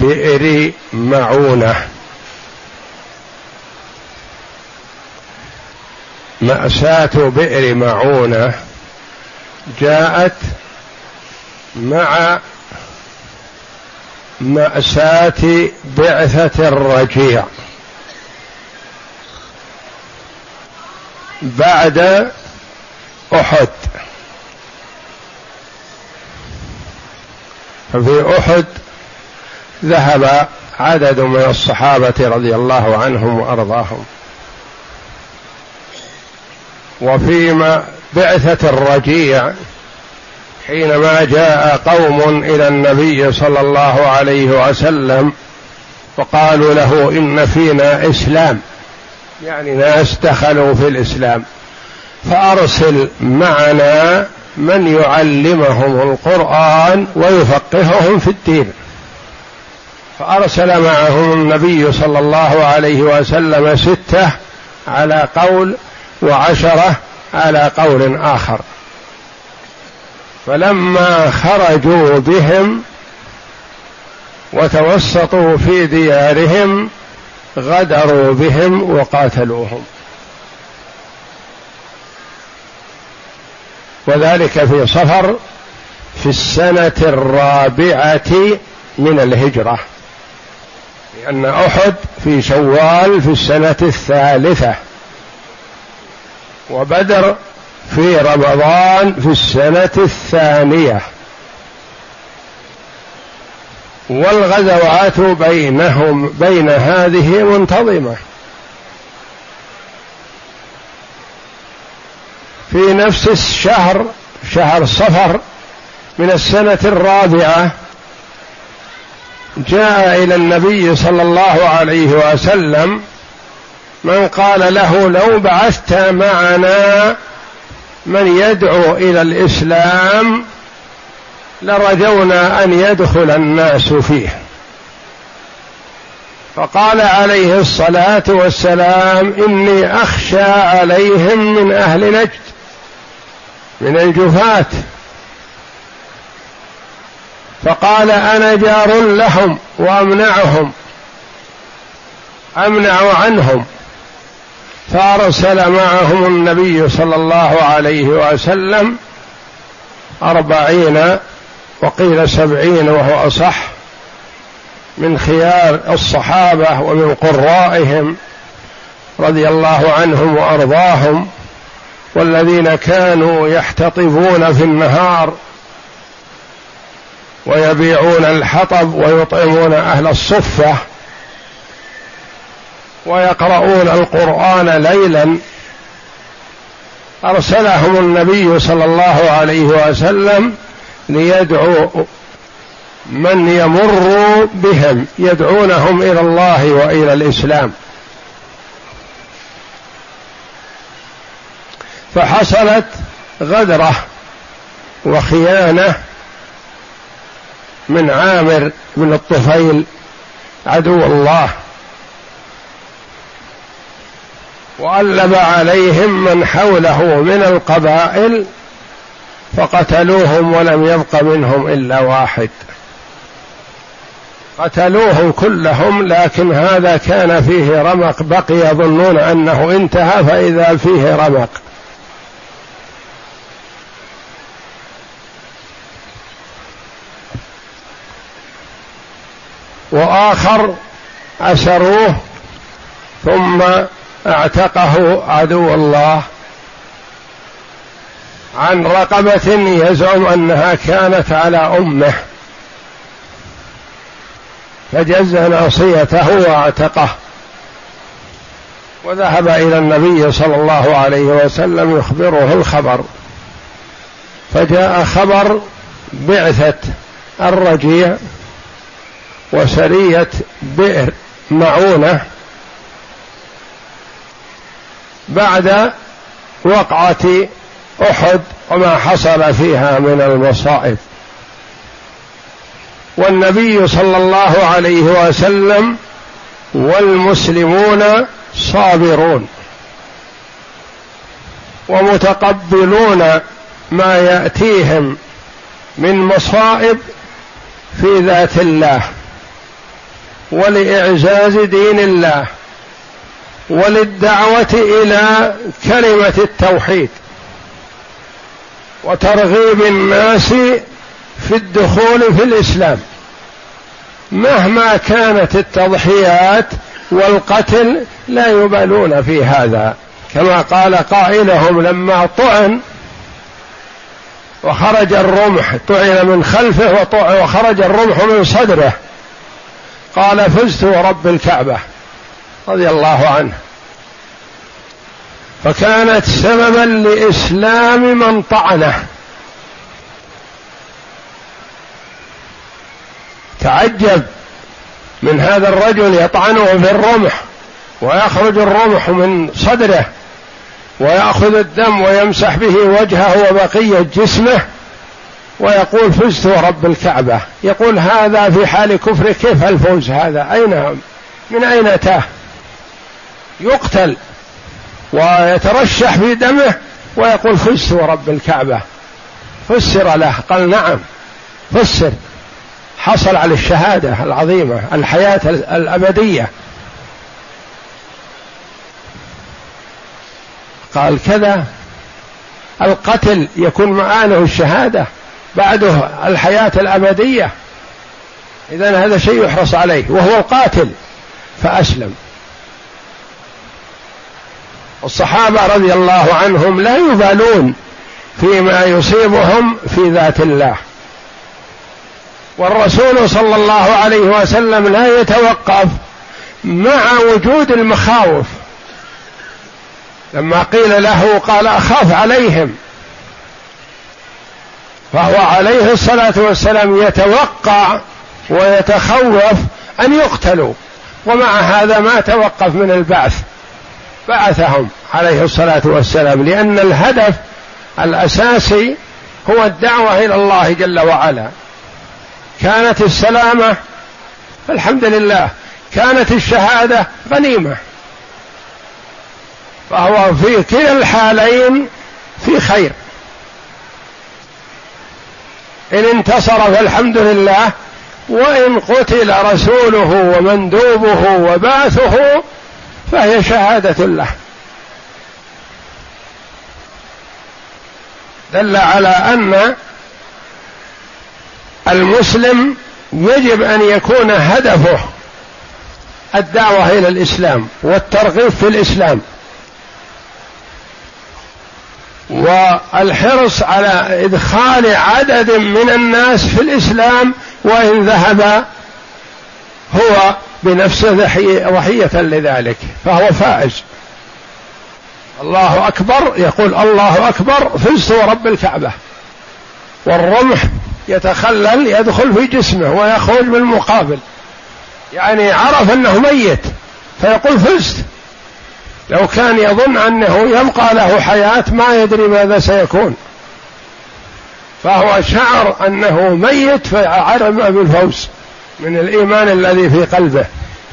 بئر معونة. مأساة بئر معونة جاءت مع مأساة بعثة الرجيع. بعد أحد. ففي أحد ذهب عدد من الصحابة رضي الله عنهم وأرضاهم. وفيما بعثة الرجيع حينما جاء قوم إلى النبي صلى الله عليه وسلم وقالوا له إن فينا إسلام. يعني ناس دخلوا في الإسلام. فأرسل معنا من يعلمهم القرآن ويفقههم في الدين. فأرسل معهم النبي صلى الله عليه وسلم ستة على قول وعشرة على قول آخر. فلما خرجوا بهم وتوسطوا في ديارهم غدروا بهم وقاتلوهم. وذلك في صفر في السنة الرابعة من الهجرة. لأن أحد في شوال في السنة الثالثة وبدر في رمضان في السنة الثانية. والغزوات بينهم بين هذه منتظمة. في نفس الشهر شهر صفر من السنة الرابعة جاء إلى النبي صلى الله عليه وسلم من قال له لو بعثت معنا من يدعو إلى الإسلام لرجونا أن يدخل الناس فيه. فقال عليه الصلاة والسلام إني أخشى عليهم من أهل نجد من الجفاة. فقال أنا جار لهم وأمنعهم أمنع عنهم. فأرسل معهم النبي صلى الله عليه وسلم أربعين وقيل سبعين وهو أصح من خيار الصحابة ومن قرائهم رضي الله عنهم وأرضاهم والذين كانوا يحتطبون في النهار ويبيعون الحطب ويطعمون أهل الصفة ويقرؤون القرآن ليلا. أرسلهم النبي صلى الله عليه وسلم ليدعو من يمر بهم يدعونهم إلى الله وإلى الإسلام. فحصلت غدرة وخيانة من عامر بن الطفيل عدو الله. وألب عليهم من حوله من القبائل فقتلوهم ولم يبق منهم إلا واحد. قتلوهم كلهم لكن هذا كان فيه رمق بقي يظنون أنه انتهى فإذا فيه رمق وآخر أسروه ثم اعتقه عدو الله عن رقبة يزعم أنها كانت على أمه فجز ناصيته واعتقه وذهب إلى النبي صلى الله عليه وسلم يخبره الخبر فجاء خبر بعثة الرجيع وسرية بئر معونة بعد وقعة أحد وما حصل فيها من المصائب والنبي صلى الله عليه وسلم والمسلمون صابرون ومتقبلون ما يأتيهم من مصائب في ذات الله. ولاعزاز دين الله وللدعوة إلى كلمة التوحيد وترغيب الناس في الدخول في الإسلام مهما كانت التضحيات والقتل لا يبالون في هذا كما قال قائلهم لما طعن وخرج الرمح طعن من خلفه وخرج الرمح من صدره. قال فزت ورب الكعبة رضي الله عنه. فكانت سببا لإسلام من طعنه. تعجب من هذا الرجل يطعنه في الرمح ويخرج الرمح من صدره ويأخذ الدم ويمسح به وجهه وبقية جسمه. ويقول فزت ورب الكعبة. يقول هذا في حال كفر كيف الفوز هذا؟ أين من أين أتاه؟ يقتل ويترشح في دمه ويقول فزت ورب الكعبة. فسر له قال نعم فسر. حصل على الشهادة العظيمة الحياة الأبدية. قال كذا. القتل يكون معانه الشهادة. بعده الحياة الأبدية. إذا هذا شيء يحرص عليه وهو القاتل. فأسلم. الصحابة رضي الله عنهم لا يبالون فيما يصيبهم في ذات الله. والرسول صلى الله عليه وسلم لا يتوقف مع وجود المخاوف. لما قيل له قال أخاف عليهم. فهو عليه الصلاة والسلام يتوقع ويتخوف أن يقتلوا. ومع هذا ما توقف من البعث. بعثهم عليه الصلاة والسلام لأن الهدف الأساسي هو الدعوة إلى الله جل وعلا. كانت السلامة فالحمد لله كانت الشهادة غنيمة. فهو في كلا الحالين في خير. إن انتصر فالحمد لله وإن قتل رسوله ومندوبه وبعثه فهي شهادة له. دل على أن المسلم يجب أن يكون هدفه الدعوة إلى الإسلام والترغيب في الإسلام. والحرص على إدخال عدد من الناس في الإسلام وإن ذهب هو بنفسه ضحيه لذلك فهو فائز. الله أكبر يقول الله أكبر فزت ورب الكعبة. والرمح يتخلل يدخل في جسمه ويخرج بالمقابل. يعني عرف أنه ميت فيقول فزت. لو كان يظن أنه يبقى له حياة ما يدري ماذا سيكون. فهو شعر أنه ميت فعلم بالفوز من الإيمان الذي في قلبه.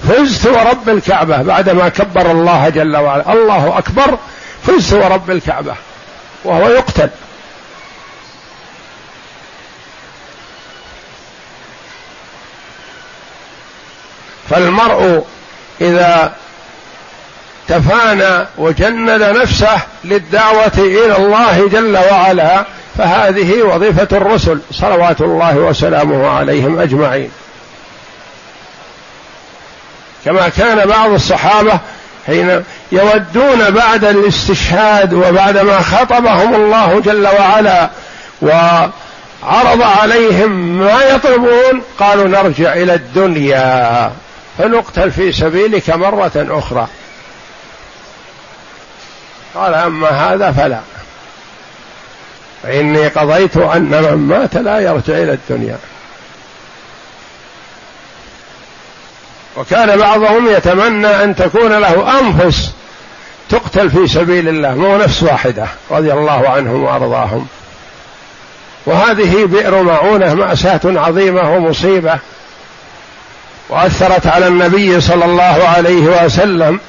فزت ورب الكعبة بعدما كبر الله جل وعلا. الله أكبر فزت ورب الكعبة وهو يقتل. فالمرء إذا تفانى وجند نفسه للدعوة إلى الله جل وعلا فهذه وظيفة الرسل صلوات الله وسلامه عليهم أجمعين. كما كان بعض الصحابة حين يودون بعد الاستشهاد وبعد ما خطبهم الله جل وعلا وعرض عليهم ما يطلبون قالوا نرجع إلى الدنيا فنقتل في سبيلك مرة أخرى. قال أما هذا فلا. فإني قضيت أن من مات لا يرجع إلى الدنيا. وكان بعضهم يتمنى أن تكون له أنفس تقتل في سبيل الله مو نفس واحدة رضي الله عنهم وأرضاهم. وهذه بئر معونة مأساة عظيمة ومصيبة وأثرت على النبي صلى الله عليه وسلم.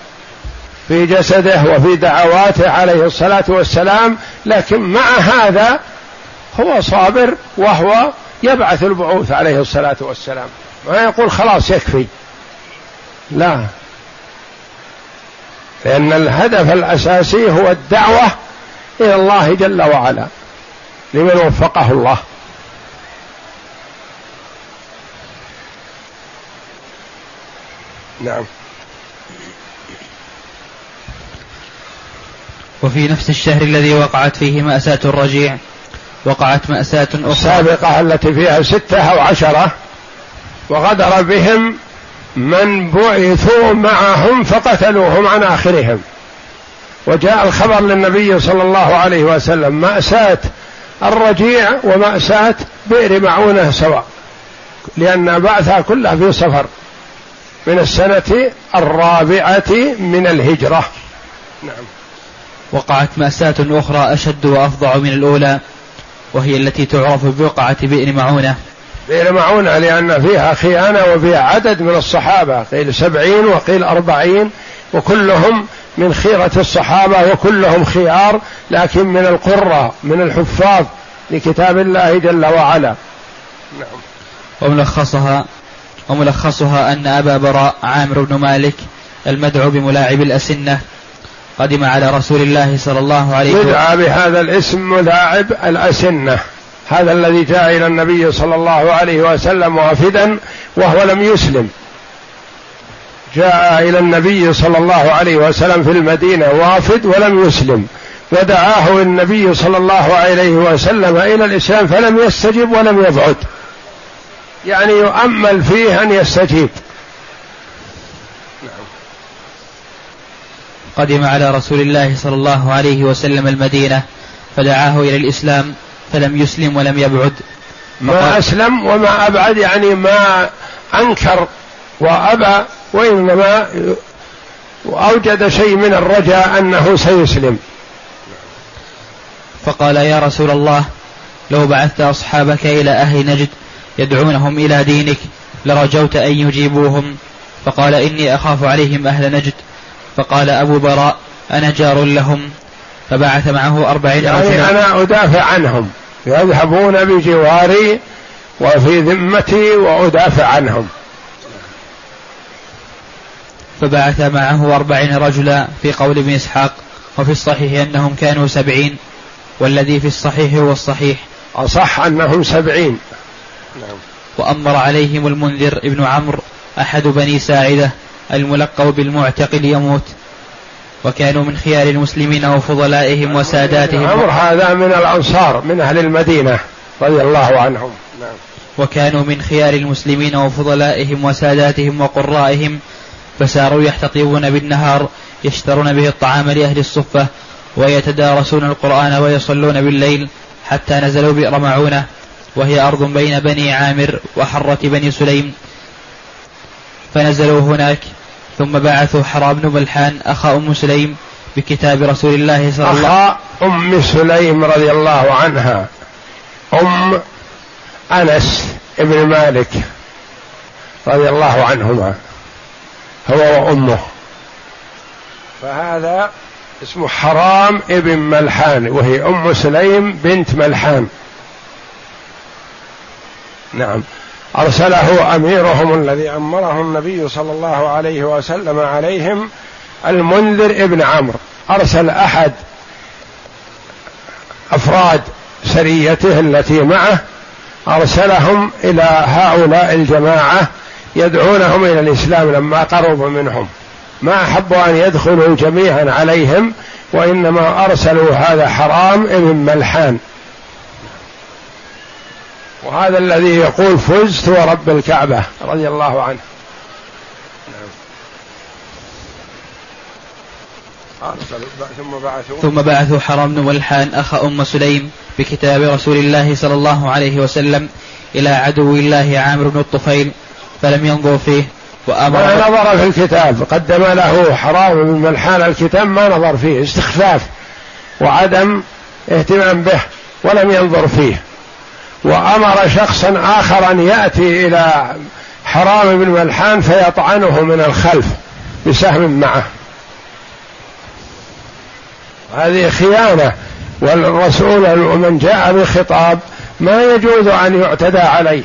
في جسده وفي دعواته عليه الصلاة والسلام لكن مع هذا هو صابر وهو يبعث البعوث عليه الصلاة والسلام. ما يقول خلاص يكفي. لا. لأن الهدف الأساسي هو الدعوة إلى الله جل وعلا لمن وفقه الله. نعم. وفي نفس الشهر الذي وقعت فيه مأساة الرجيع وقعت مأساة أخرى. السابقة التي فيها ستة أو عشرة وغدر بهم من بعثوا معهم فقتلوهم عن آخرهم. وجاء الخبر للنبي صلى الله عليه وسلم مأساة الرجيع ومأساة بئر معونة سواء لأن بعثها كلها في صفر من السنة الرابعة من الهجرة. نعم. وقعت مأساة أخرى أشد وأفظع من الأولى وهي التي تعرف بوقعة بئر معونة. بئر معونة لأن فيها خيانة وفيها عدد من الصحابة قيل سبعين وقيل أربعين وكلهم من خيرة الصحابة وكلهم خيار لكن من القرة من الحفاظ لكتاب الله جل وعلا. نعم. وملخصها وملخصها أن أبا براء عامر بن مالك المدعو بملاعب الأسنة قدم على رسول الله صلى الله عليه وسلم. يدعى بهذا الاسم ملاعب الأسنة. هذا الذي جاء إلى النبي صلى الله عليه وسلم وافدا وهو لم يسلم. جاء إلى النبي صلى الله عليه وسلم في المدينة وافد ولم يسلم. ودعاه النبي صلى الله عليه وسلم إلى الإسلام فلم يستجب ولم يبعد. يعني يؤمل فيه أن يستجيب. قدم على رسول الله صلى الله عليه وسلم المدينة فدعاه إلى الإسلام فلم يسلم ولم يبعد. ما أسلم وما أبعد يعني ما أنكر وأبى وإنما أوجد شيء من الرجاء أنه سيسلم. فقال يا رسول الله لو بعثت أصحابك إلى أهل نجد يدعونهم إلى دينك لرجوت أن يجيبوهم. فقال إني أخاف عليهم أهل نجد. فقال أبو براء أنا جار لهم فبعث معه أربعين يعني رجلا. أنا أدافع عنهم يذهبون بجواري وفي ذمتي وأدافع عنهم. فبعث معه أربعين رجلا في قول ابن إسحاق وفي الصحيح أنهم كانوا سبعين والذي في الصحيح هو الصحيح. أصح أنهم سبعين. نعم. وأمر عليهم المنذر ابن عمرو أحد بني ساعدة الملقب بالمعتقل يموت. وكانوا من خيار المسلمين وفضلائهم وساداتهم. عمر هذا من الأنصار من أهل المدينة رضي الله عنهم. نعم. وكانوا من خيار المسلمين وفضلائهم وساداتهم وقرائهم. فساروا يحتطبون بالنهار يشترون به الطعام لأهل الصفة ويتدارسون القرآن ويصلون بالليل حتى نزلوا بئر معونة. وهي أرض بين بني عامر وحرة بني سليم. فنزلوا هناك. ثم بعثوا حرى بن ملحان أخا أم سليم بكتاب رسول الله صلى الله عليه وسلم أخا أم سليم رضي الله عنها. أم أنس بن مالك رضي الله عنهما. هو وأمه. فهذا اسمه حرام ابن ملحان وهي أم سليم بنت ملحان. نعم. أرسله أميرهم الذي أمره النبي صلى الله عليه وسلم عليهم المنذر ابن عمرو. أرسل أحد أفراد سريته التي معه أرسلهم إلى هؤلاء الجماعة يدعونهم إلى الإسلام لما قربوا منهم. ما احبوا أن يدخلوا جميعا عليهم وإنما أرسلوا هذا حرام ابن ملحان. وهذا الذي يقول فزت ورب الكعبة رضي الله عنه. ثم بعثوا. ثم بعثوا حرام بن ملحان أخ أم سليم بكتاب رسول الله صلى الله عليه وسلم إلى عدو الله عامر بن الطفيل فلم ينظر فيه وأمر ما نظر في الكتاب قدم له حرام بن ملحان الكتاب ما نظر فيه استخفاف وعدم اهتمام به ولم ينظر فيه. وأمر شخصا آخر أن يأتي إلى حرام بن ملحان فيطعنه من الخلف بسهم معه. هذه خيانة والرسول ومن جاء بخطاب ما يجوز أن يعتدى عليه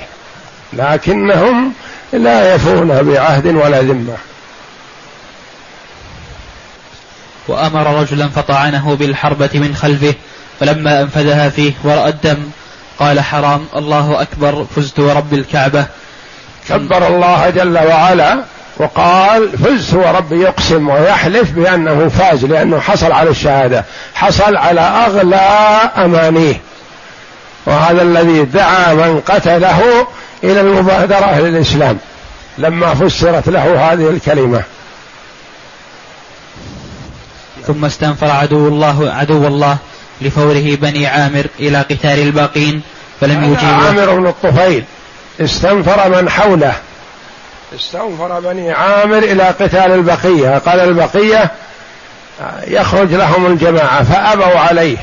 لكنهم لا يفون بعهد ولا ذمة. وأمر رجلا فطعنه بالحربة من خلفه فلما أنفذها فيه ورأى الدم قال حرام الله أكبر فزت ورب الكعبة. كبر الله جل وعلا وقال فزت وربي يقسم ويحلف بأنه فاز لأنه حصل على الشهادة حصل على أغلى أمانيه. وهذا الذي دعا من قتله إلى المبادرة للإسلام لما فسرت له هذه الكلمة. ثم استنفر عدو الله عدو الله. لفوره بني عامر إلى قتال الباقين فلم يجيبه عامر بن الطفيل. استنفر من حوله. استنفر بني عامر إلى قتال البقية. قال البقية يخرج لهم الجماعة فأبوا عليه.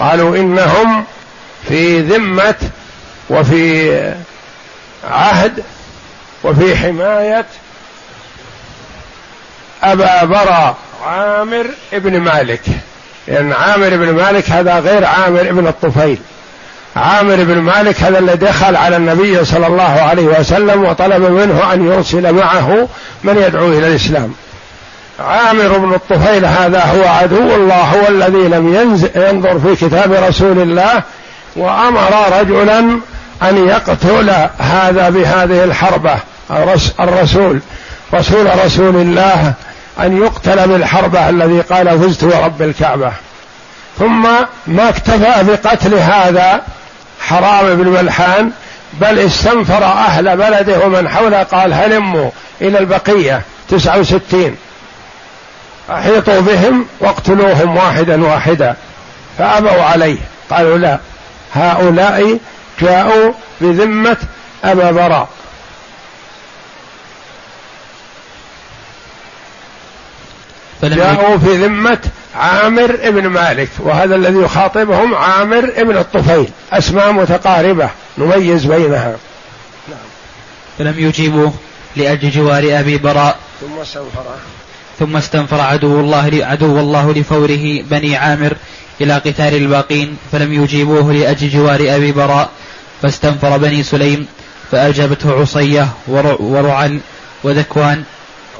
قالوا إنهم في ذمة وفي عهد وفي حماية أبا برا عامر ابن مالك. لأن عامر بن مالك هذا غير عامر بن الطفيل. عامر بن مالك هذا الذي دخل على النبي صلى الله عليه وسلم وطلب منه أن يرسل معه من يدعو إلى الإسلام. عامر بن الطفيل هذا هو عدو الله هو الذي لم ينظر في كتاب رسول الله وأمر رجلا أن يقتل هذا بهذه الحربة الرسول رسول رسول الله أن يقتل بالحربة الذي قال فزت ورب الكعبة. ثم ما اكتفى بقتل هذا حرام بن ملحان بل استنفر أهل بلده ومن حوله قال هلموا إلى البقية تسعة وستين. أحيطوا بهم واقتلوهم واحدا واحدا فأبوا عليه. قالوا لا هؤلاء جاءوا بذمة أبا براء. جاءوا في ذمة عامر ابن مالك وهذا الذي يخاطبهم عامر ابن الطفيل أسماء متقاربة نميز بينها. نعم. فلم يجيبوا لأجل جوار أبي براء. ثم استنفر. ثم استنفر عدو الله عدو الله لفوره بني عامر إلى قتال الباقين فلم يجيبوه لأجل جوار أبي براء. فاستنفر بني سليم فأجابته عصية ورعل وذكوان.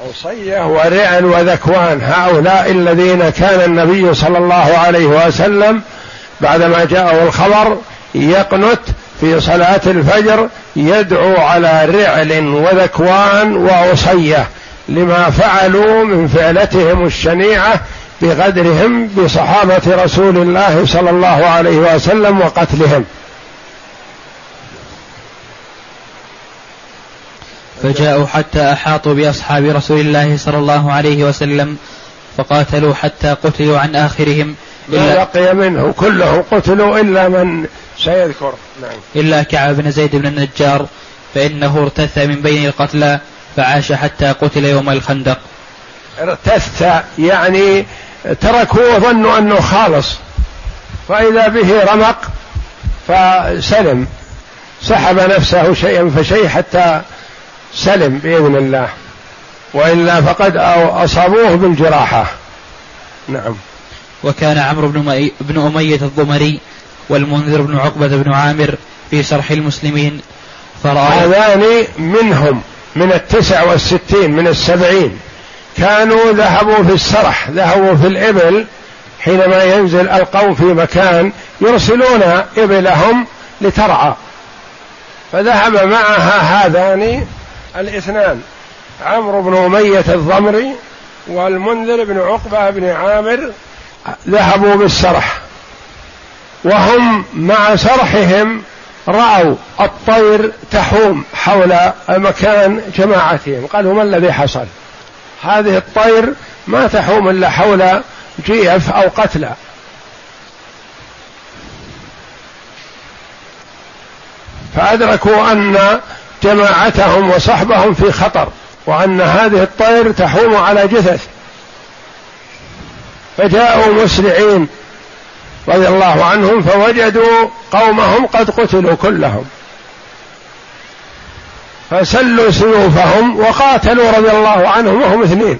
عصية ورعل وذكوان. هؤلاء الذين كان النبي صلى الله عليه وسلم بعدما جاءه الخبر يقنت في صلاة الفجر يدعو على رعل وذكوان وعصية لما فعلوا من فعلتهم الشنيعة بغدرهم بصحابة رسول الله صلى الله عليه وسلم وقتلهم. فجاءوا حتى أحاطوا بأصحاب رسول الله صلى الله عليه وسلم فقاتلوا حتى قتلوا عن آخرهم إلا بقي منه كلهم قتلوا إلا من سيذكر نعم. إلا كعب بن زيد بن النجار فإنه ارتث من بين القتلى فعاش حتى قتل يوم الخندق. ارتث يعني تركوه وظنوا أنه خالص فإذا به رمق فسلم سحب نفسه شيئا فشيء حتى سلم بإذن الله. وإلا فقد أصابوه بالجراحة. نعم. وكان عمرو بن بن أمية الضمري والمنذر بن عقبة بن عامر في شرح المسلمين فرأى هذان منهم من التسع والستين من السبعين كانوا ذهبوا في السرح ذهبوا في الإبل حينما ينزل القوم في مكان يرسلون إبلهم لترعى. فذهب معها هذان الاثنان عمرو بن أمية الضمري والمنذر بن عقبة بن عامر ذهبوا بالسرح وهم مع سرحهم رأوا الطير تحوم حول مكان جماعتهم قالوا ما الذي حصل؟ هذه الطير ما تحوم إلا حول جيف أو قتلى. فأدركوا أن جماعتهم وصحبهم في خطر وأن هذه الطير تحوم على جثث. فجاءوا مسرعين رضي الله عنهم فوجدوا قومهم قد قتلوا كلهم. فسلوا سيوفهم وقاتلوا رضي الله عنهم وهم اثنين.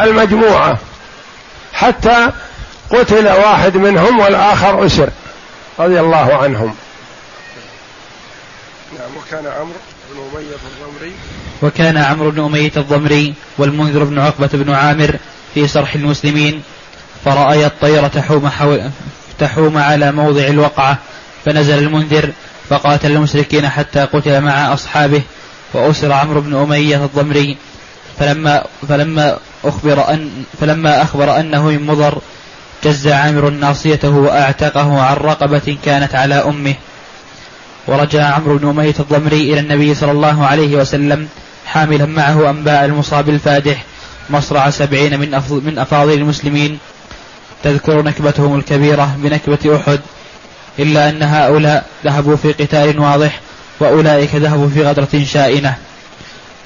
المجموعة. حتى قتل واحد منهم والآخر أسر رضي الله عنهم. نعم وكان عمرو بن أمية الضمري. وكان عمرو بن أمية الضمري والمنذر بن عقبة بن عامر في صرح المسلمين. فرأي الطير تحوم, حول تحوم على موضع الوقعة فنزل المنذر فقاتل المشركين حتى قتل مع أصحابه وأسر عمرو بن أمية الضمري. فلما فلما أخبر أن فلما أخبر أنه من مضر جز عامر ناصيته وأعتقه عن رقبة كانت على أمه. ورجع عمرو بن أمية الضمري إلى النبي صلى الله عليه وسلم حاملا معه أنباء المصاب الفادح مصرع سبعين من من أفاضل المسلمين. تذكر نكبتهم الكبيرة بنكبة أحد إلا أن هؤلاء ذهبوا في قتال واضح وأولئك ذهبوا في غدرة شائنة.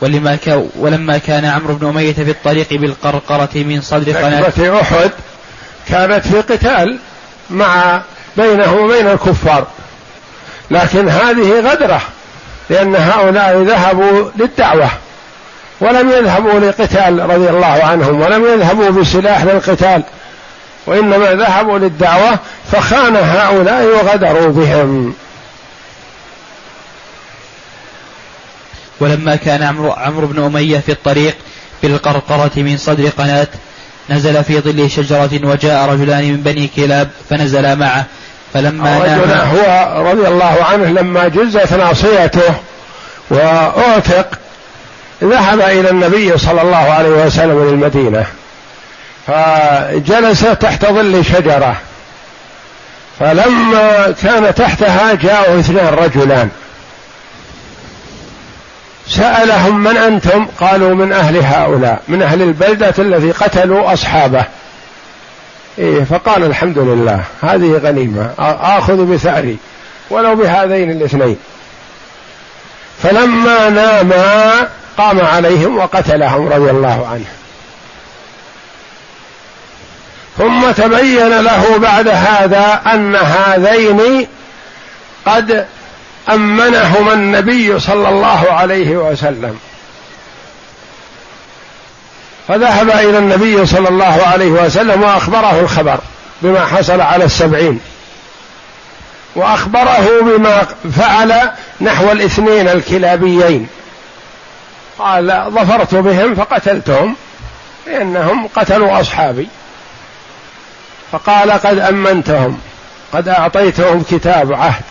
ولما ك... ولما كان عمرو بن أمية في الطريق بالقرقرة من صدر قناة نكبة أحد كانت في قتال مع بينه وبين الكفار. لكن هذه غدرة لأن هؤلاء ذهبوا للدعوة ولم يذهبوا لقتال رضي الله عنهم ولم يذهبوا بسلاح للقتال وإنما ذهبوا للدعوة فخان هؤلاء وغدروا بهم. ولما كان عمرو عمرو بن أمية في الطريق بالقرقرة من صدر قناة نزل في ظل شجرة وجاء رجلان من بني كلاب فنزلا معه. فلما رجل هو رضي الله عنه لما جزت ناصيته وأعتق ذهب إلى النبي صلى الله عليه وسلم للمدينة فجلس تحت ظل شجرة فلما كان تحتها جاءوا اثنان رجلان. سألهم من أنتم؟ قالوا من أهل هؤلاء من أهل البلدة الذي قتلوا أصحابه. إيه فقال الحمد لله. هذه غنيمة. آخذ بثأري. ولو بهذين الاثنين. فلما ناما قام عليهم وقتلهم رضي الله عنه. ثم تبين له بعد هذا أن هذين قد أمنهما النبي صلى الله عليه وسلم. فذهب إلى النبي صلى الله عليه وسلم وأخبره الخبر بما حصل على السبعين. وأخبره بما فعل نحو الاثنين الكلابيين. قال ظفرت بهم فقتلتهم لأنهم قتلوا أصحابي. فقال قد أمنتهم قد أعطيتهم كتاب عهد.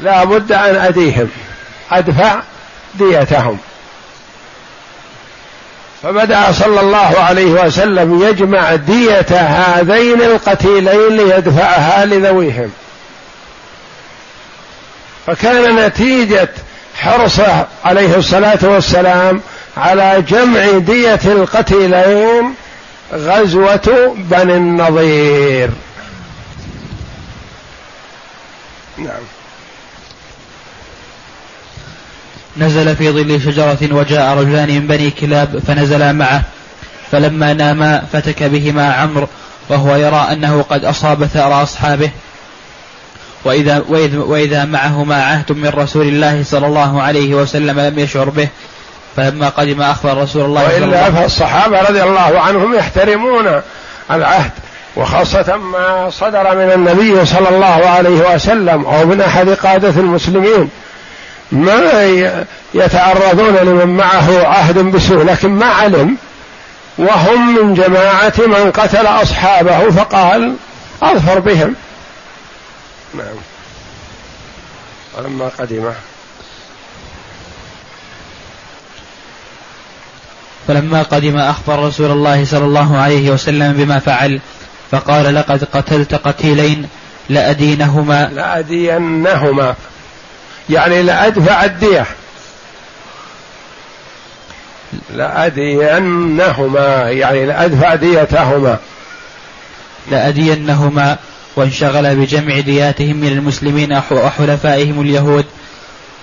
لا بد أن أديهم أدفع ديتهم. فبدأ صلى الله عليه وسلم يجمع دية هذين القتيلين ليدفعها لذويهم. فكان نتيجة حرصه عليه الصلاة والسلام على جمع دية القتيلين غزوة بني النضير. نعم. نزل في ظل شجرة وجاء رجلان من بني كلاب فنزلا معه. فلما ناما فتك بهما عمرو وهو يرى أنه قد أصاب ثأر أصحابه. وإذا, وإذا, وإذا معهما عهد من رسول الله صلى الله عليه وسلم لم يشعر به فلما قدم أخبر رسول الله وإلا الله فالصحابة رضي الله عنهم يحترمون العهد وخاصة ما صدر من النبي صلى الله عليه وسلم أو من أحد قادة المسلمين. ما يتعرضون لمن معه عهد بسوء لكن ما علم. وهم من جماعة من قتل أصحابه فقال أظفر بهم. نعم. ولما قدم فلما قدم أخبر رسول الله صلى الله عليه وسلم بما فعل فقال لقد قتلت قتيلين لأدينهما. لأدينهما. يعني لأدفع الدية. لأدينهما يعني لأدفع ديتهما. لأدينهما وانشغل بجمع دياتهم من المسلمين وحلفائهم اليهود.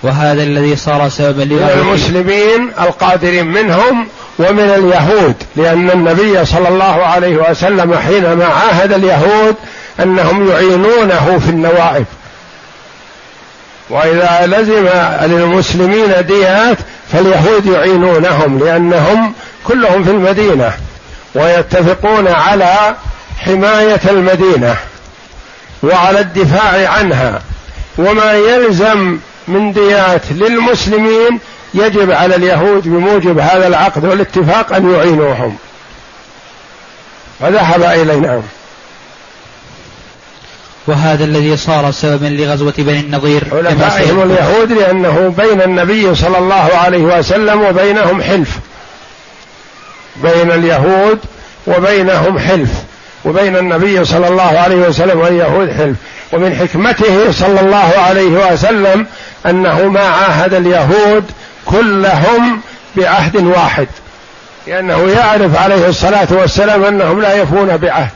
وهذا الذي صار سببا من المسلمين القادرين منهم ومن اليهود لأن النبي صلى الله عليه وسلم حينما عاهد اليهود أنهم يعينونه في النوائب. وإذا لزم للمسلمين ديات فاليهود يعينونهم لأنهم كلهم في المدينة ويتفقون على حماية المدينة وعلى الدفاع عنها. وما يلزم من ديات للمسلمين يجب على اليهود بموجب هذا العقد والاتفاق أن يعينوهم. فذهب الينا وهذا الذي صار سببا لغزوة بني النضير حلفائهم اليهود لأنه بين النبي صلى الله عليه وسلم وبينهم حلف. بين اليهود وبينهم حلف. وبين النبي صلى الله عليه وسلم واليهود حلف. ومن حكمته صلى الله عليه وسلم أنه ما عاهد اليهود كلهم بعهد واحد. لأنه يعرف عليه الصلاة والسلام أنهم لا يفون بعهد.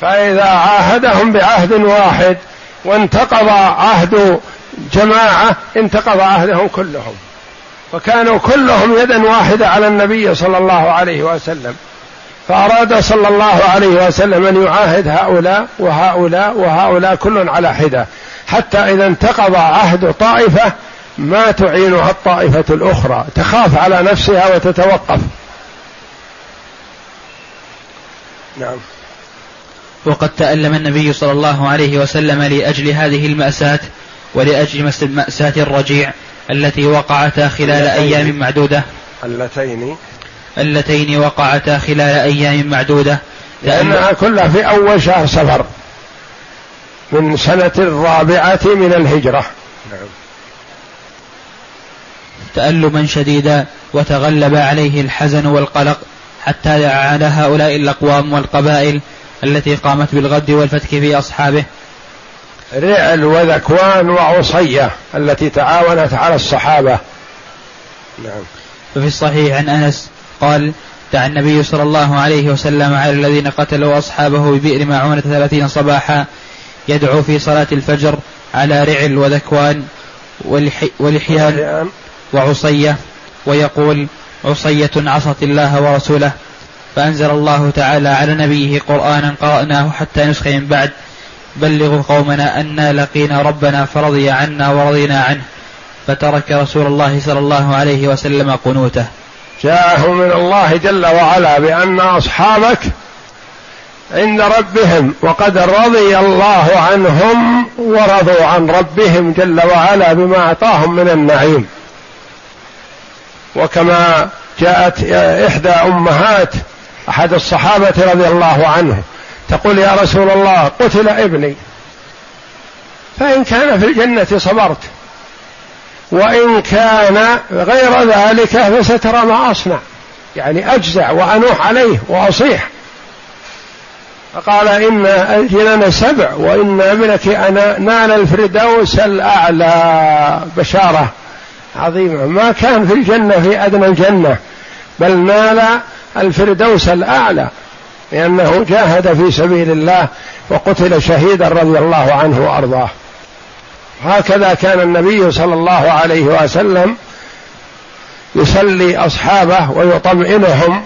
فإذا عاهدهم بعهد واحد وانتقض عهد جماعة انتقض عهدهم كلهم. فكانوا كلهم يدا واحدة على النبي صلى الله عليه وسلم. فأراد صلى الله عليه وسلم أن يعاهد هؤلاء وهؤلاء وهؤلاء كل على حدة. حتى إذا انتقض عهد طائفة ما تعينها الطائفة الأخرى. تخاف على نفسها وتتوقف. نعم. وقد تألم النبي صلى الله عليه وسلم لأجل هذه المأساة ولأجل مأساة الرجيع التي وقعتا خلال أيام معدودة. اللتين. اللتين وقعتا خلال أيام معدودة. لأنها كلها في أول شهر سفر. من سنة الرابعة من الهجرة. نعم. تألما شديدا وتغلب عليه الحزن والقلق حتى دعا على هؤلاء الأقوام والقبائل التي قامت بالغد والفتك في أصحابه. رعل وذكوان وعصية التي تعاونت على الصحابة. نعم. ففي الصحيح عن أنس قال دعا النبي صلى الله عليه وسلم على الذين قتلوا أصحابه ببئر معونة ثلاثين صباحا يدعو في صلاة الفجر على رعل وذكوان ولحيان وعصية ويقول عصية عصت الله ورسوله. فأنزل الله تعالى على نبيه قرآنا قرأناه حتى نسخ من بعد. بلغوا قومنا أنا لقينا ربنا فرضي عنا ورضينا عنه. فترك رسول الله صلى الله عليه وسلم قنوته. جاءه من الله جل وعلا بأن أصحابك عند ربهم وقد رضي الله عنهم ورضوا عن ربهم جل وعلا بما أعطاهم من النعيم. وكما جاءت إحدى أمهات أحد الصحابة رضي الله عنه تقول يا رسول الله قتل ابني فإن كان في الجنة صبرت وإن كان غير ذلك فسترى ما أصنع يعني أجزع وأنوح عليه وأصيح فقال إن الجنان سبع وإن ابنك أنا نال الفردوس الأعلى بشارة عظيمة. ما كان في الجنة في أدنى الجنة بل نال الفردوس الأعلى لأنه جاهد في سبيل الله وقتل شهيدا رضي الله عنه وأرضاه. هكذا كان النبي صلى الله عليه وسلم يسلي أصحابه ويطمئنهم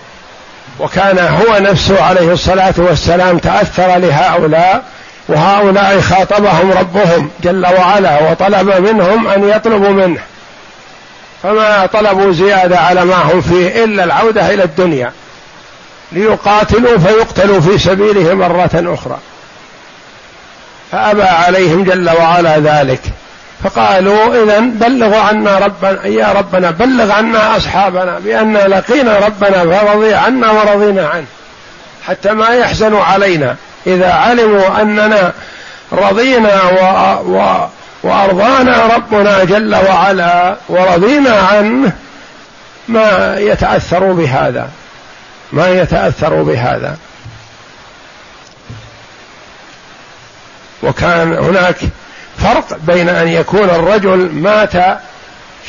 وكان هو نفسه عليه الصلاة والسلام تأثر لهؤلاء وهؤلاء خاطبهم ربهم جل وعلا وطلب منهم أن يطلبوا منه. فما طلبوا زيادة على ما هم فيه إلا العودة إلى الدنيا. ليقاتلوا فيقتلوا في سبيله مرة أخرى. فأبى عليهم جل وعلا ذلك. فقالوا إذا بلغوا عنا ربنا يا ربنا بلغ عنا أصحابنا بأن لقينا ربنا فرضي عنا ورضينا عنه. حتى ما يحزنوا علينا إذا علموا أننا رضينا و... و... وأرضانا ربنا جل وعلا ورضينا عنه ما يتأثروا بهذا. ما يتأثروا بهذا. وكان هناك فرق بين أن يكون الرجل مات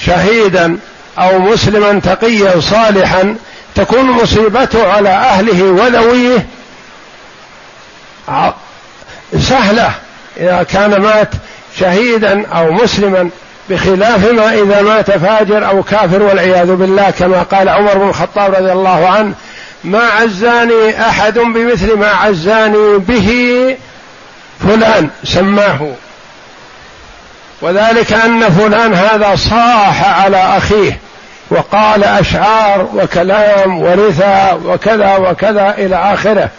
شهيدا أو مسلما تقيا صالحا تكون مصيبته على أهله وذويه سهلة. إذا كان مات شهيدا أو مسلما بخلاف ما إذا مات فاجر أو كافر والعياذ بالله كما قال عمر بن الخطاب رضي الله عنه ما عزاني أحد بمثل ما عزاني به فلان سماه. وذلك أن فلان هذا صاح على أخيه وقال أشعار وكلام ورثى وكذا وكذا إلى آخره.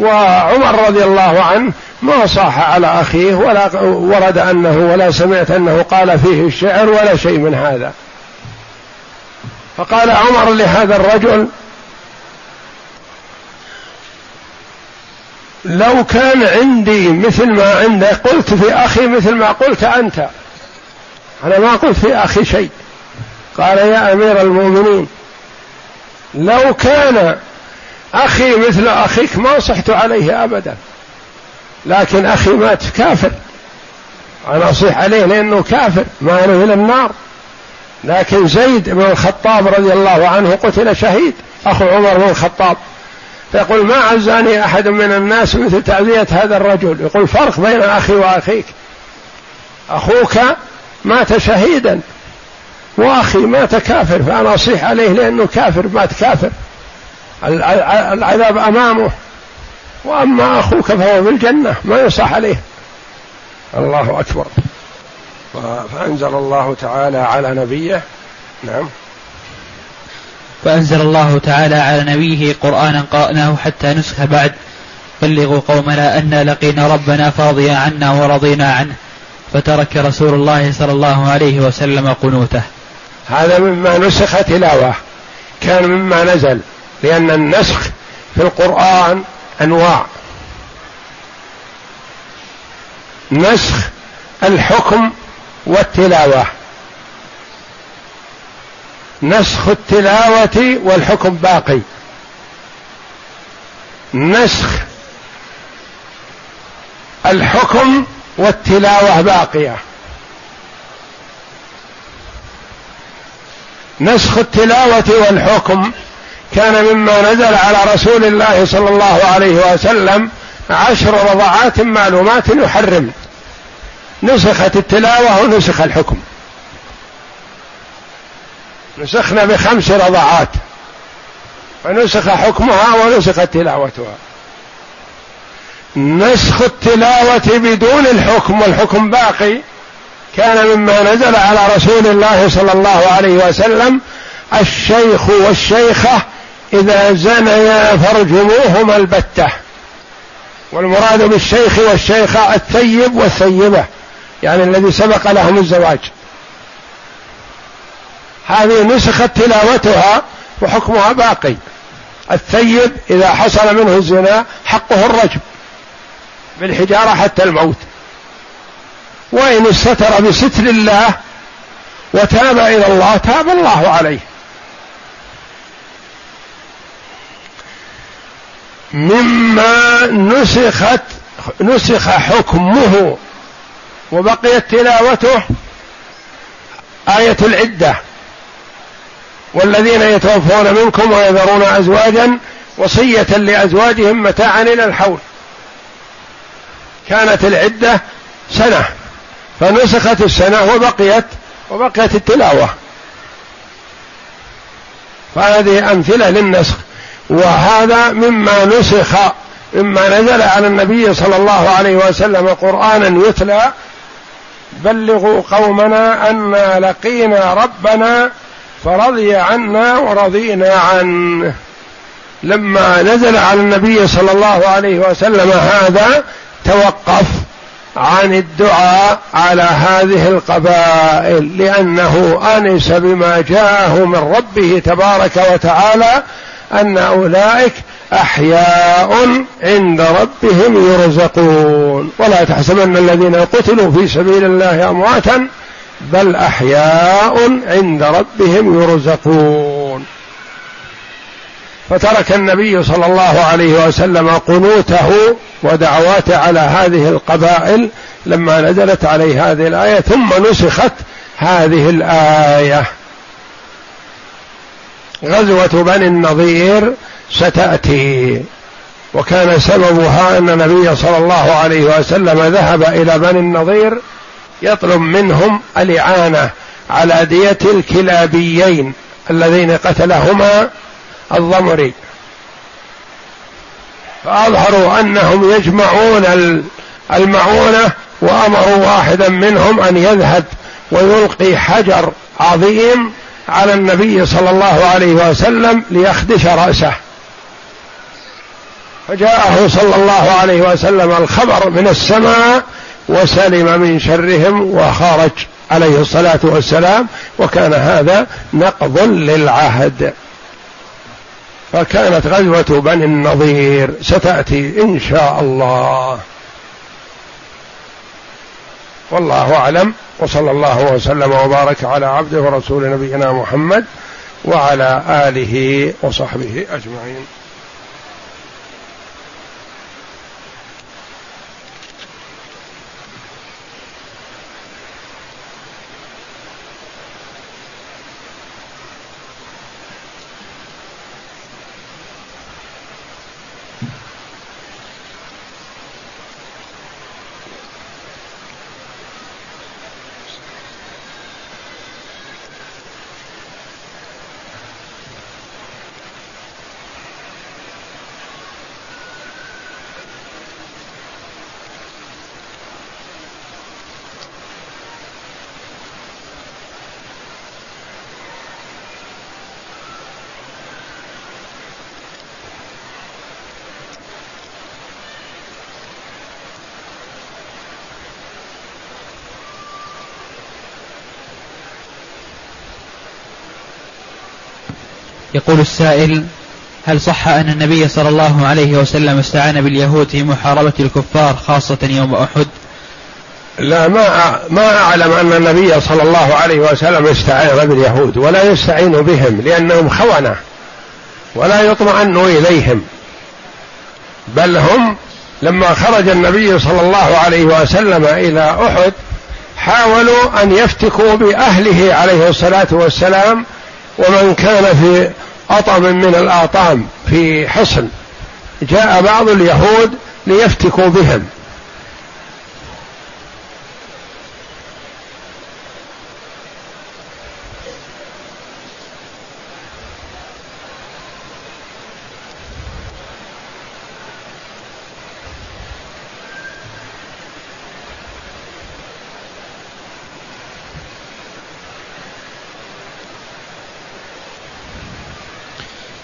وعمر رضي الله عنه ما صاح على أخيه ولا ورد أنه ولا سمعت أنه قال فيه الشعر ولا شيء من هذا. فقال عمر لهذا الرجل لو كان عندي مثل ما عندك قلت في أخي مثل ما قلت أنت. أنا ما قلت في أخي شيء. قال يا أمير المؤمنين لو كان أخي مثل أخيك ما صحت عليه أبدا. لكن أخي مات كافر. أنا أصيح عليه لأنه كافر ما إلى النار. لكن زيد بن الخطاب رضي الله عنه قتل شهيد أخو عمر بن الخطاب. فيقول ما عزاني أحد من الناس مثل تعزية هذا الرجل. يقول فرق بين أخي وأخيك. أخوك مات شهيدا وأخي مات كافر فأنا أصيح عليه لأنه كافر مات كافر. العذاب أمامه. وأما أخوك فهو في الجنة ما يصح عليه. الله أكبر. فأنزل الله تعالى على نبيه. نعم. فأنزل الله تعالى على نبيه قرآنا قرأناه حتى نسخ بعد. بلغوا قومنا أنا لقينا ربنا فاضيا عنا ورضينا عنه. فترك رسول الله صلى الله عليه وسلم قنوته. هذا مما نسخ تلاوة. كان مما نزل. لأن النسخ في القرآن أنواع. نسخ الحكم والتلاوة. نسخ التلاوة والحكم باقي. نسخ الحكم والتلاوة باقية. نسخ التلاوة والحكم كان مما نزل على رسول الله صلى الله عليه وسلم عشر رضعات معلومات يحرم. نسخت التلاوة ونسخ الحكم. نسخنا بخمس رضعات فنسخ حكمها ونسخت تلاوتها. نسخ التلاوة بدون الحكم والحكم باقي. كان مما نزل على رسول الله صلى الله عليه وسلم الشيخ والشيخة إذا زنيا فارجموهما البتة. والمراد بالشيخ والشيخة الثيب والثيبة يعني الذي سبق لهم الزواج. هذه نسخت تلاوتها وحكمها باقي. الثيب إذا حصل منه الزنا حقه الرجم بالحجارة حتى الموت. وإن استتر بستر الله وتاب إلى الله تاب الله عليه. مما نسخت نسخ حكمه وبقيت تلاوته آية العدة. والذين يتوفون منكم ويذرون أزواجا وصية لأزواجهم متاعا إلى الحول. كانت العدة سنة فنسخت السنة وبقيت وبقيت التلاوة. فهذه أمثلة للنسخ. وهذا مما نسخ مما نزل على النبي صلى الله عليه وسلم قرآنا يتلى بلغوا قومنا أنا لقينا ربنا فرضي عنا ورضينا عنه. لما نزل على النبي صلى الله عليه وسلم هذا توقف عن الدعاء على هذه القبائل لأنه آنس بما جاءه من ربه تبارك وتعالى أن أولئك أحياء عند ربهم يرزقون. ولا تحسبن الذين قتلوا في سبيل الله أمواتا بل أحياء عند ربهم يرزقون. فترك النبي صلى الله عليه وسلم قنوته ودعواته على هذه القبائل لما نزلت عليه هذه الآية ثم نسخت هذه الآية. غزوة بني النضير ستأتي وكان سببها أن النبي صلى الله عليه وسلم ذهب إلى بني النضير يطلب منهم الإعانة على دية الكلابيين اللذين قتلهما الضمري. فأظهروا أنهم يجمعون المعونة وأمروا واحدا منهم أن يذهب ويلقي حجر عظيم على النبي صلى الله عليه وسلم ليخدش رأسه. فجاءه صلى الله عليه وسلم الخبر من السماء وسلم من شرهم وخرج عليه الصلاة والسلام وكان هذا نقض للعهد. فكانت غزوة بني النضير ستأتي إن شاء الله. والله أعلم وصلى الله وسلم وبارك على عبده ورسول نبينا محمد وعلى آله وصحبه أجمعين. يقول السائل هل صح أن النبي صلى الله عليه وسلم استعان باليهود في محاربة الكفار خاصة يوم أحد؟ لا ما ما أعلم أن النبي صلى الله عليه وسلم استعان باليهود ولا يستعين بهم لأنهم خونة ولا يطمئن إليهم بل هم لما خرج النبي صلى الله عليه وسلم إلى أحد حاولوا أن يفتكوا بأهله عليه الصلاة والسلام ومن كان في أطم من الآطام في حصن. جاء بعض اليهود ليفتكوا بهم.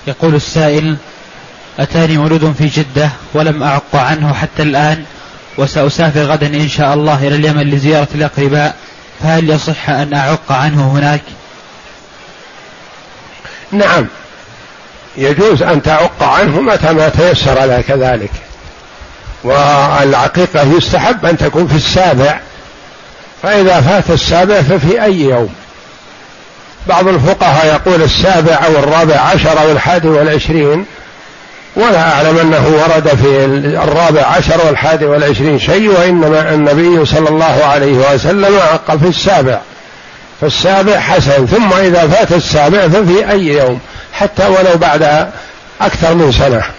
يقول السائل أتاني مولود في جدة ولم أعق عنه حتى الآن وسأسافر غدا إن شاء الله إلى اليمن لزيارة الأقرباء فهل يصح أن أعق عنه هناك؟ نعم. يجوز أن تعق عنه متى ما تيسر لك ذلك والعقيقة يستحب أن تكون في السابع فإذا فات السابع ففي أي يوم. بعض الفقهاء يقول السابع أو الرابع عشر أو الحادي والعشرين ولا أعلم أنه ورد في الرابع عشر والحادي والعشرين شيء وإنما النبي صلى الله عليه وسلم عق في السابع. فالسابع حسن ثم إذا فات السابع ففي أي يوم حتى ولو بعد أكثر من سنة.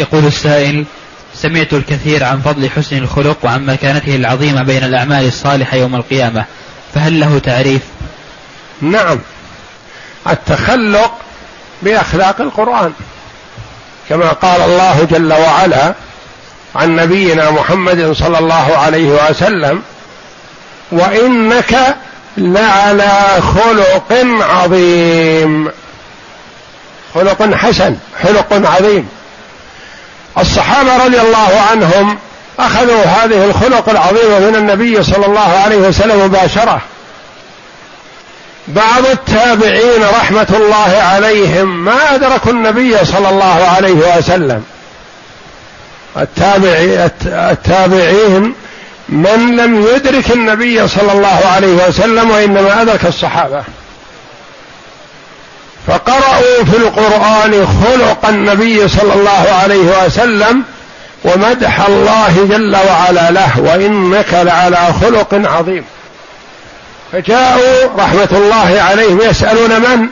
يقول السائل سمعت الكثير عن فضل حسن الخلق وعن مكانته العظيمة بين الأعمال الصالحة يوم القيامة فهل له تعريف؟ نعم. التخلق بأخلاق القرآن كما قال الله جل وعلا عن نبينا محمد صلى الله عليه وسلم وإنك لعلى خلق عظيم. خلق حسن خلق عظيم. الصحابة رضي الله عنهم أخذوا هذه الخلق العظيمة من النبي صلى الله عليه وسلم مباشرة. بعض التابعين رحمة الله عليهم ما أدركوا النبي صلى الله عليه وسلم. التابعي التابعين من لم يدرك النبي صلى الله عليه وسلم وإنما أدرك الصحابة. فقرأوا في القرآن خلق النبي صلى الله عليه وسلم ومدح الله جل وعلا له وإنك لعلى خلق عظيم. فجاءوا رحمة الله عليهم يسألون من؟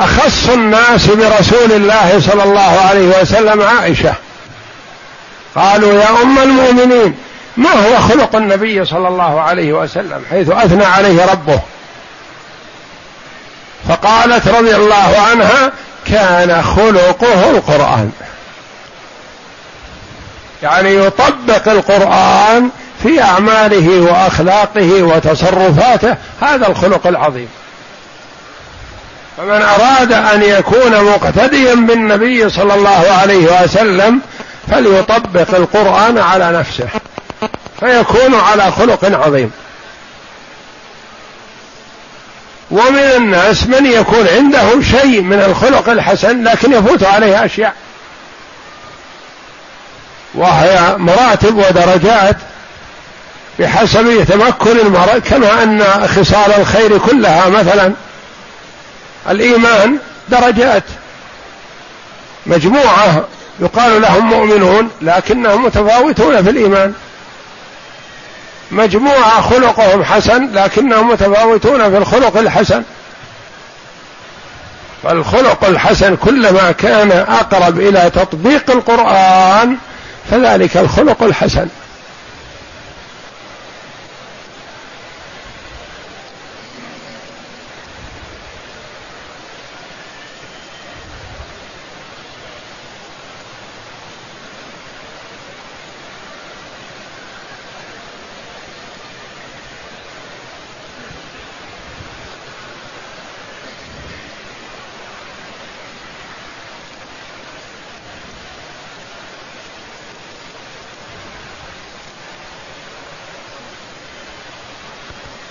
أخص الناس برسول الله صلى الله عليه وسلم عائشة. قالوا يا أم المؤمنين ما هو خلق النبي صلى الله عليه وسلم حيث أثنى عليه ربه؟ فقالت رضي الله عنها كان خلقه القرآن. يعني يطبق القرآن في أعماله وأخلاقه وتصرفاته. هذا الخلق العظيم. فمن أراد أن يكون مقتديا بالنبي صلى الله عليه وسلم فليطبق القرآن على نفسه. فيكون على خلق عظيم. ومن الناس من يكون عنده شيء من الخلق الحسن لكن يفوت عليه أشياء. وهي مراتب ودرجات بحسب تمكن المرء كما أن خصال الخير كلها مثلا الإيمان درجات. مجموعة يقال لهم مؤمنون لكنهم متفاوتون في الإيمان. مجموعة خلقهم حسن لكنهم متفاوتون في الخلق الحسن. فالخلق الحسن كلما كان أقرب إلى تطبيق القرآن فذلك الخلق الحسن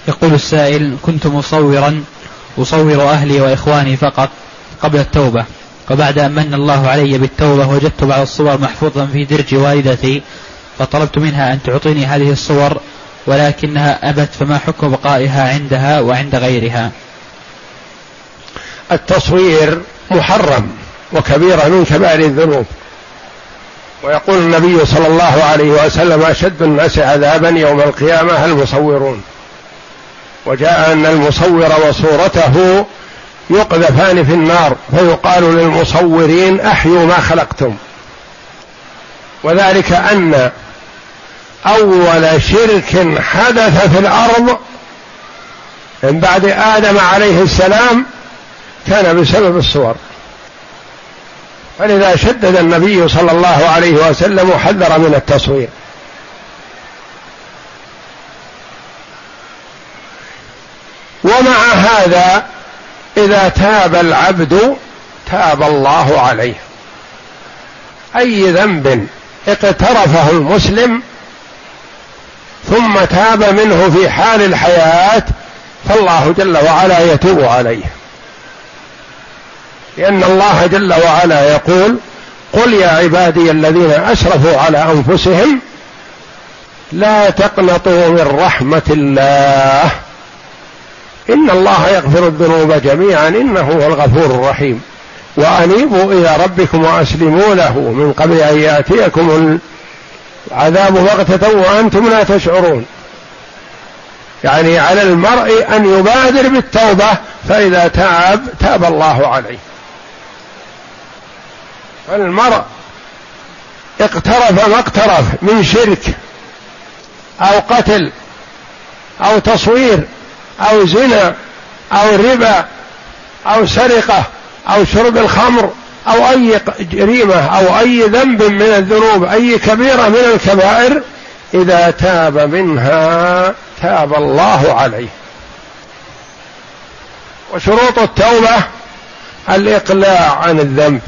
يقول السائل كنت مصورا أصور أهلي وإخواني فقط قبل التوبة وبعد أن من الله علي بالتوبة وجدت بعض الصور محفوظا في درج والدتي فطلبت منها أن تعطيني هذه الصور ولكنها أبت فما حكم بقائها عندها وعند غيرها؟ التصوير محرم وكبيرة من كبائر الذنوب. ويقول النبي صلى الله عليه وسلم أشد الناس عذابا يوم القيامة المصورون. وجاء أن المصور وصورته يقذفان في النار فيقال للمصورين أحيوا ما خلقتم. وذلك أن أول شرك حدث في الأرض من بعد آدم عليه السلام كان بسبب الصور. فلذا شدد النبي صلى الله عليه وسلم وحذر من التصوير. ومع هذا إذا تاب العبد تاب الله عليه. أي ذنب اقترفه المسلم ثم تاب منه في حال الحياة فالله جل وعلا يتوب عليه. لأن الله جل وعلا يقول قل يا عبادي الذين أسرفوا على أنفسهم لا تقنطوا من رحمة الله. إن الله يغفر الذنوب جميعا إنه هو الغفور الرحيم. وأنيبوا إلى ربكم وأسلموا له من قبل أن يأتيكم العذاب بغتة وأنتم لا تشعرون. يعني على المرء أن يبادر بالتوبة فإذا تاب تاب الله عليه. فالمرء اقترف ما اقترف من شرك أو قتل أو تصوير أو زنا أو ربا أو سرقة أو شرب الخمر أو أي جريمة أو أي ذنب من الذنوب أي كبيرة من الكبائر إذا تاب منها تاب الله عليه. وشروط التوبة الإقلاع عن الذنب.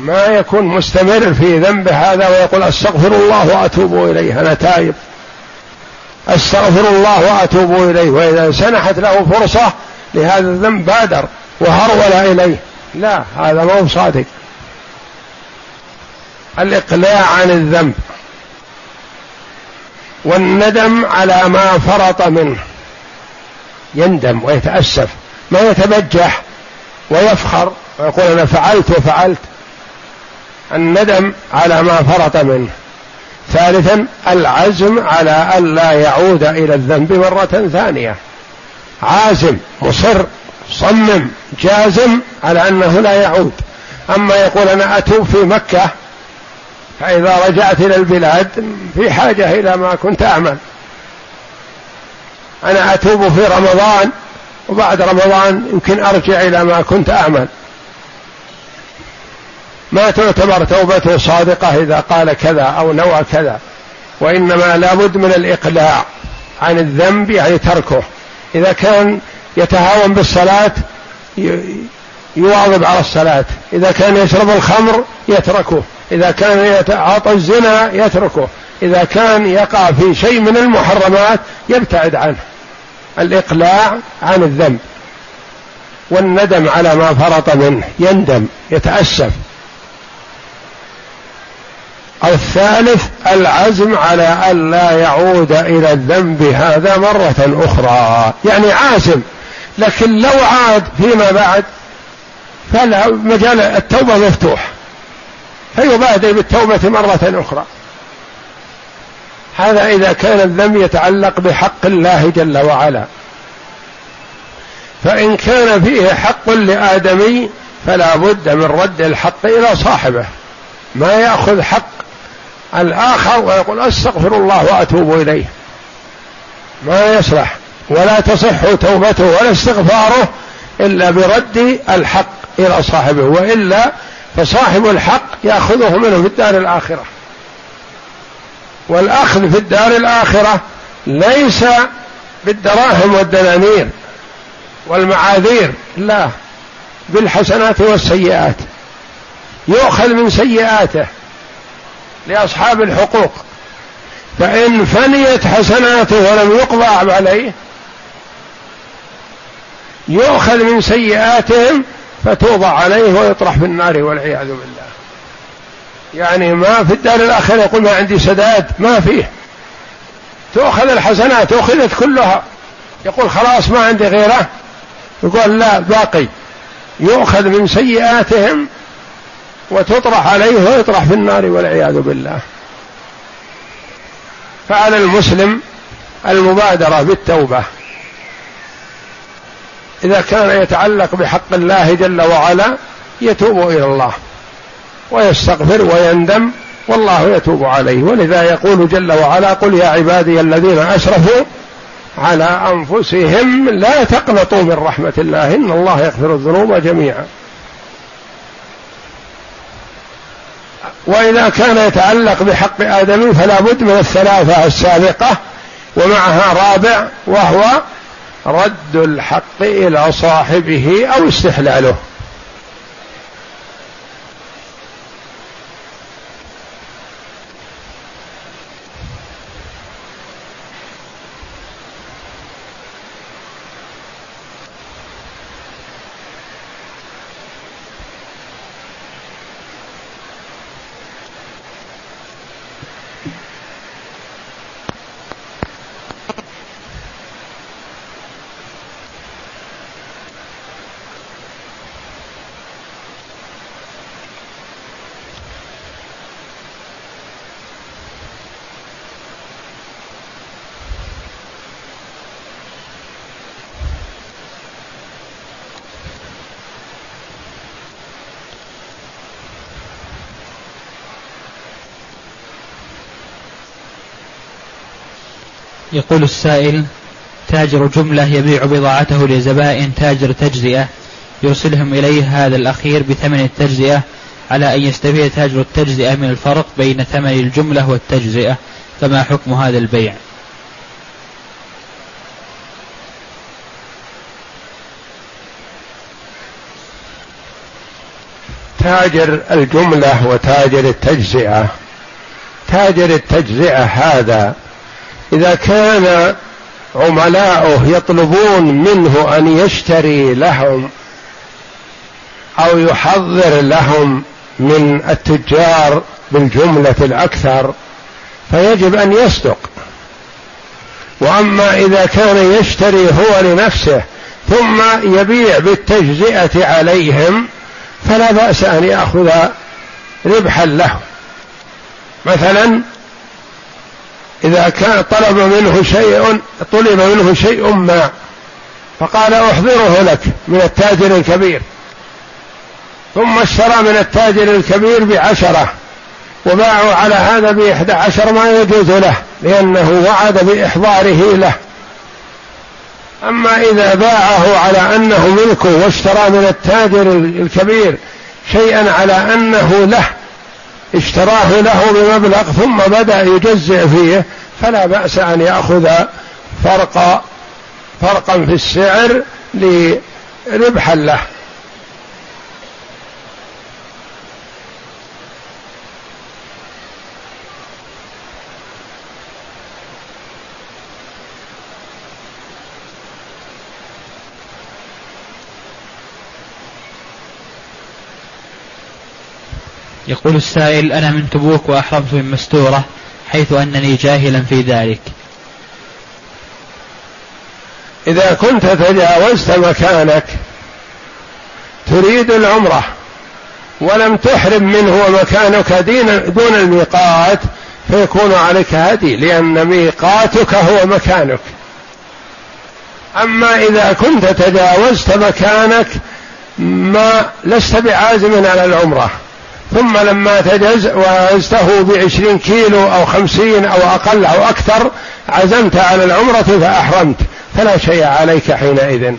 ما يكون مستمر في ذنب هذا ويقول أستغفر الله وأتوب إليه أنا تائب أستغفر الله وأتوب إليه وإذا سنحت له فرصة لهذا الذنب بادر وهرول إليه. لا هذا ما هو صادق. الإقلاع عن الذنب والندم على ما فرط منه. يندم ويتأسف ما يتبجح ويفخر ويقول أنا فعلت وفعلت. الندم على ما فرط منه. ثالثا العزم على ألا يعود إلى الذنب مرة ثانية. عازم مصر صمم جازم على أنه لا يعود. أما يقول أنا أتوب في مكة فإذا رجعت إلى البلاد في حاجة إلى ما كنت أعمل. أنا أتوب في رمضان وبعد رمضان يمكن أرجع إلى ما كنت أعمل. ما تعتبر توبته صادقة إذا قال كذا أو نوى كذا وإنما لابد من الإقلاع عن الذنب يعني تركه. إذا كان يتهاون بالصلاة يواظب على الصلاة. إذا كان يشرب الخمر يتركه. إذا كان يتعاطى الزنا يتركه. إذا كان يقع في شيء من المحرمات يبتعد عنه. الإقلاع عن الذنب. والندم على ما فرط منه. يندم يتأسف. الثالث العزم على ألا يعود إلى الذنب هذا مرة أخرى. يعني عازم. لكن لو عاد فيما بعد فلا مجال التوبة مفتوح. فيبادر بالتوبة مرة أخرى. هذا إذا كان الذنب يتعلق بحق الله جل وعلا. فإن كان فيه حق لآدمي فلا بد من رد الحق إلى صاحبه. ما يأخذ حق الآخر ويقول أستغفر الله وأتوب إليه. ما يصلح. ولا تصح توبته ولا استغفاره إلا برد الحق إلى صاحبه وإلا فصاحب الحق يأخذه منه في الدار الآخرة. والأخذ في الدار الآخرة ليس بالدراهم والدنانير والمعاذير لا بالحسنات والسيئات. يؤخذ من سيئاته. لأصحاب الحقوق. فإن فنيت حسناته ولم يقضى عليه يؤخذ من سيئاتهم فتوضع عليه ويطرح في النار والعياذ بالله. يعني ما في الدار الآخرة يقول ما عندي سداد ما فيه. تؤخذ الحسنات أخذت كلها. يقول خلاص ما عندي غيره. يقول لا باقي. يؤخذ من سيئاتهم وتطرح عليه ويطرح في النار والعياذ بالله. فعلى المسلم المبادرة بالتوبة. إذا كان يتعلق بحق الله جل وعلا يتوب إلى الله ويستغفر ويندم والله يتوب عليه. ولذا يقول جل وعلا قل يا عبادي الذين أسرفوا على أنفسهم لا تقنطوا من رحمة الله إن الله يغفر الذنوب جميعا. وإذا كان يتعلق بحق آدم فلا بد من الثلاثة السابقة ومعها رابع وهو رد الحق إلى صاحبه أو استحلاله. يقول السائل تاجر جملة يبيع بضاعته لزبائن تاجر تجزئة يرسلهم إليه هذا الأخير بثمن التجزئة على أن يستفيد تاجر التجزئة من الفرق بين ثمن الجملة والتجزئة فما حكم هذا البيع؟ تاجر الجملة وتاجر التجزئة. تاجر التجزئة هذا إذا كان عملاؤه يطلبون منه أن يشتري لهم أو يحضر لهم من التجار بالجملة الأكثر فيجب أن يصدق. وأما إذا كان يشتري هو لنفسه ثم يبيع بالتجزئة عليهم فلا بأس أن يأخذ ربحا له. مثلا إذا كان طلب منه شيء طلب منه شيء ما. فقال أحضره لك من التاجر الكبير. ثم اشترى من التاجر الكبير بعشرة وباعوا على هذا بإحدى عشر ما يجوز له لأنه وعد بإحضاره له. أما إذا باعه على أنه ملكه واشترى من التاجر الكبير شيئا على أنه له اشتراه له بمبلغ ثم بدأ يجزئ فيه فلا بأس أن يأخذ فرق فرقا في السعر لربحا له. يقول السائل أنا من تبوك وأحرمت من مستورة حيث أنني جاهلا في ذلك. إذا كنت تجاوزت مكانك تريد العمرة ولم تحرم منه ومكانك دون الميقات فيكون عليك هدي لأن ميقاتك هو مكانك. أما إذا كنت تجاوزت مكانك ما لست بعازم على العمرة. ثم لما تجز وزته بعشرين كيلو أو خمسين أو أقل أو أكثر عزمت على العمرة فأحرمت. فلا شيء عليك حينئذ.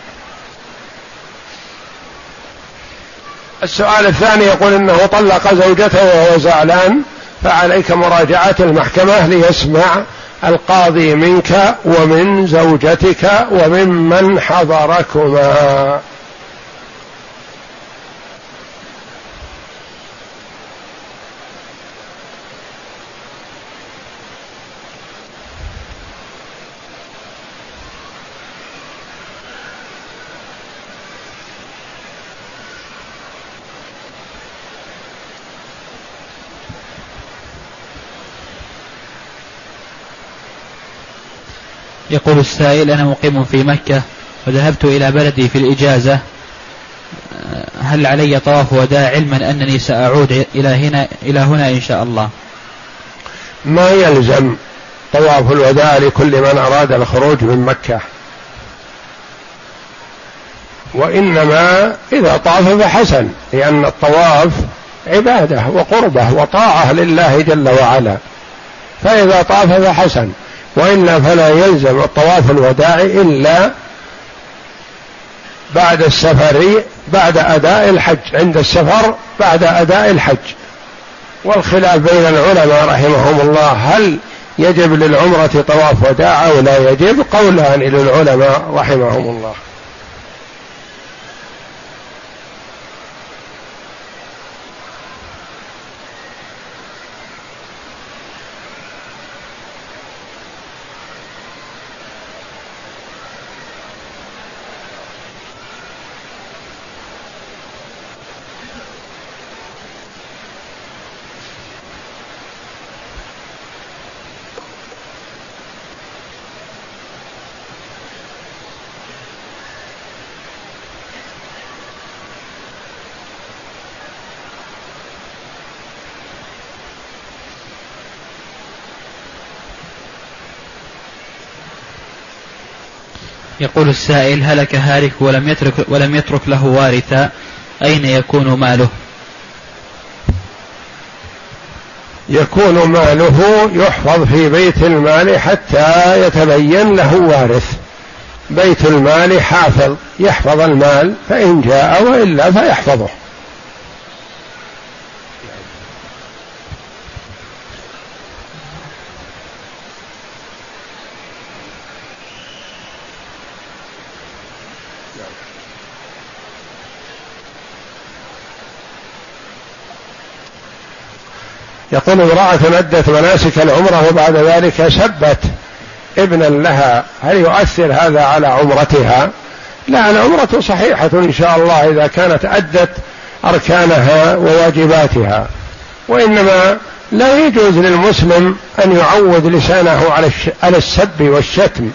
السؤال الثاني يقول إنه طلق زوجته وهو زعلان فعليك مراجعة المحكمة ليسمع القاضي منك ومن زوجتك وممن حضركما. يقول السائل أنا مقيم في مكة وذهبت إلى بلدي في الإجازة هل علي طواف وداع علما أنني سأعود إلى هنا إلى هنا إن شاء الله؟ ما يلزم طواف الوداع لكل من أراد الخروج من مكة. وإنما إذا طاف فحسن لأن الطواف عبادة وقربة وطاعة لله جل وعلا. فإذا طاف فحسن وإلا فلا يلزم الطواف الوداعي إلا بعد السفر بعد أداء الحج عند السفر بعد أداء الحج. والخلاف بين العلماء رحمهم الله هل يجب للعمرة طواف وداع أو لا يجب؟ قولان للعلماء رحمهم الله. يقول السائل هلك هالك ولم يترك ولم يترك له وارثا أين يكون ماله؟ يكون ماله يحفظ في بيت المال حتى يتبين له وارث بيت المال حافظ يحفظ المال فإن جاء وإلا فيحفظه يقول امرأة أدت مناسك العمرة وبعد ذلك سبت ابنا لها. هل يؤثر هذا على عمرتها؟ لا العمرة صحيحة إن شاء الله إذا كانت أدت أركانها وواجباتها. وإنما لا يجوز للمسلم أن يعود لسانه على على السب والشتم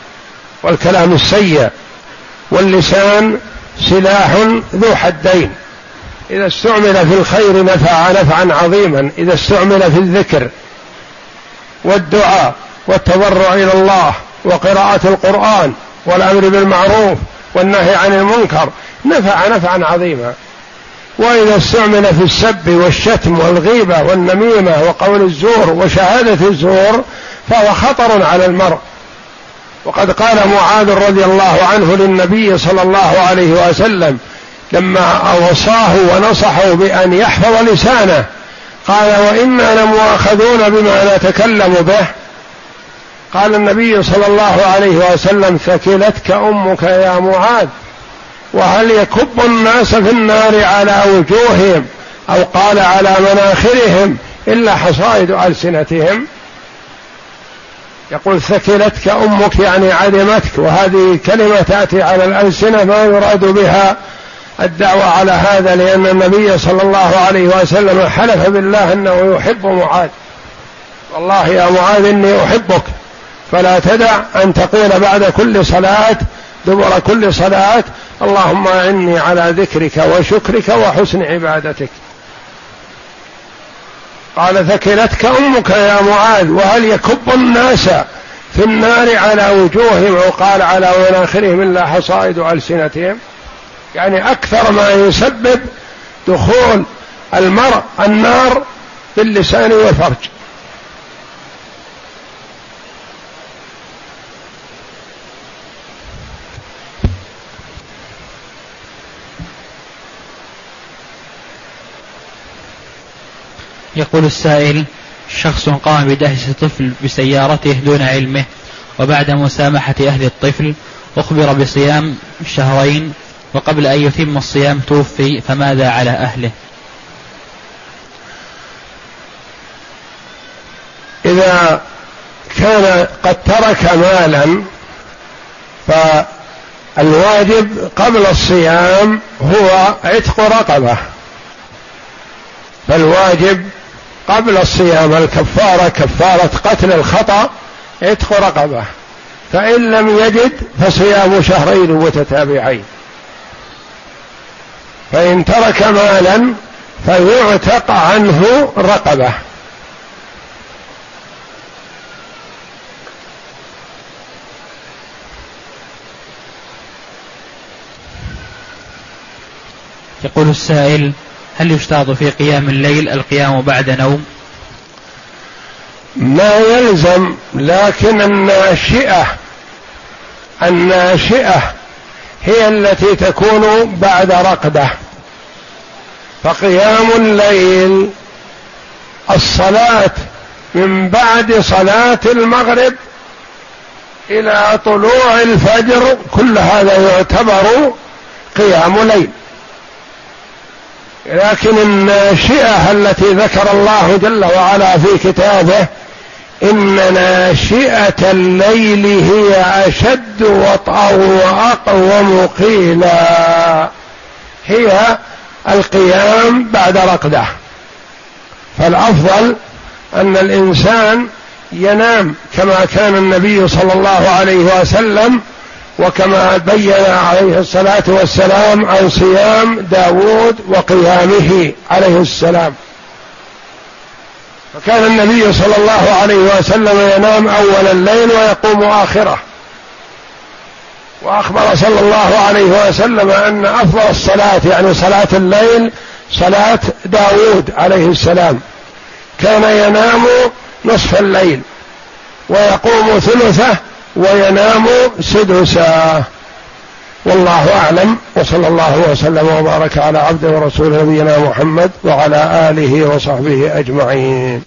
والكلام السيء. واللسان سلاح ذو حدين. إذا استعمل في الخير نفع نفعا عظيما. إذا استعمل في الذكر والدعاء والتضرع إلى الله وقراءة القرآن والأمر بالمعروف والنهي عن المنكر نفع نفعا عظيما. وإذا استعمل في السب والشتم والغيبة والنميمة وقول الزور وشهادة الزور فهو خطر على المرء. وقد قال معاذ رضي الله عنه للنبي صلى الله عليه وسلم لما أوصاه ونصحه بأن يحفظ لسانه قال وإنا لمؤاخذون بما نتكلم به. قال النبي صلى الله عليه وسلم ثكلتك أمك يا معاذ وهل يكب الناس في النار على وجوههم أو قال على مناخرهم إلا حصائد ألسنتهم؟ يقول ثكلتك أمك يعني عدمتك وهذه كلمة تأتي على الألسنة ما يراد بها الدعوة على هذا لأن النبي صلى الله عليه وسلم حلف بالله أنه يحب معاذ. والله يا معاذ إني أحبك. فلا تدع أن تقول بعد كل صلاة دبر كل صلاة اللهم اعني على ذكرك وشكرك وحسن عبادتك. قال ثكلتك أمك يا معاذ وهل يكب الناس في النار على وجوههم؟ أو قال على مناخرهم إلا حصائد ألسنتهم. يعني أكثر ما يسبب دخول المرء النار باللسان والفرج. يقول السائل شخص قام بدهس طفل بسيارته دون علمه وبعد مسامحة أهل الطفل أخبر بصيام شهرين وقبل أن يتم الصيام توفي فماذا على أهله؟ إذا كان قد ترك مالا فالواجب قبل الصيام هو عتق رقبة. فالواجب قبل الصيام الكفارة كفارة قتل الخطأ عتق رقبة. فإن لم يجد فصيام شهرين متتابعين. فإن ترك مالا فيعتق عنه رقبة. يقول السائل هل يشترط في قيام الليل القيام بعد نوم؟ ما يلزم لكن الناشئة الناشئة هي التي تكون بعد رقدة. فقيام الليل الصلاة من بعد صلاة المغرب إلى طلوع الفجر كل هذا يعتبر قيام ليل. لكن الناشئة التي ذكر الله جل وعلا في كتابه إن ناشئه الليل هي أشد وطئا وأقوم قيلا. هي القيام بعد رقدة. فالأفضل أن الإنسان ينام كما كان النبي صلى الله عليه وسلم وكما بين عليه الصلاة والسلام عن صيام داود وقيامه عليه السلام. فكان النبي صلى الله عليه وسلم ينام أول الليل ويقوم آخره. وأخبر صلى الله عليه وسلم أن أفضل الصلاة يعني صلاة الليل صلاة داود عليه السلام. كان ينام نصف الليل ويقوم ثلثه وينام سدسا والله أعلم وصلى الله وسلم وبارك على عبده ورسول نبينا محمد وعلى آله وصحبه أجمعين.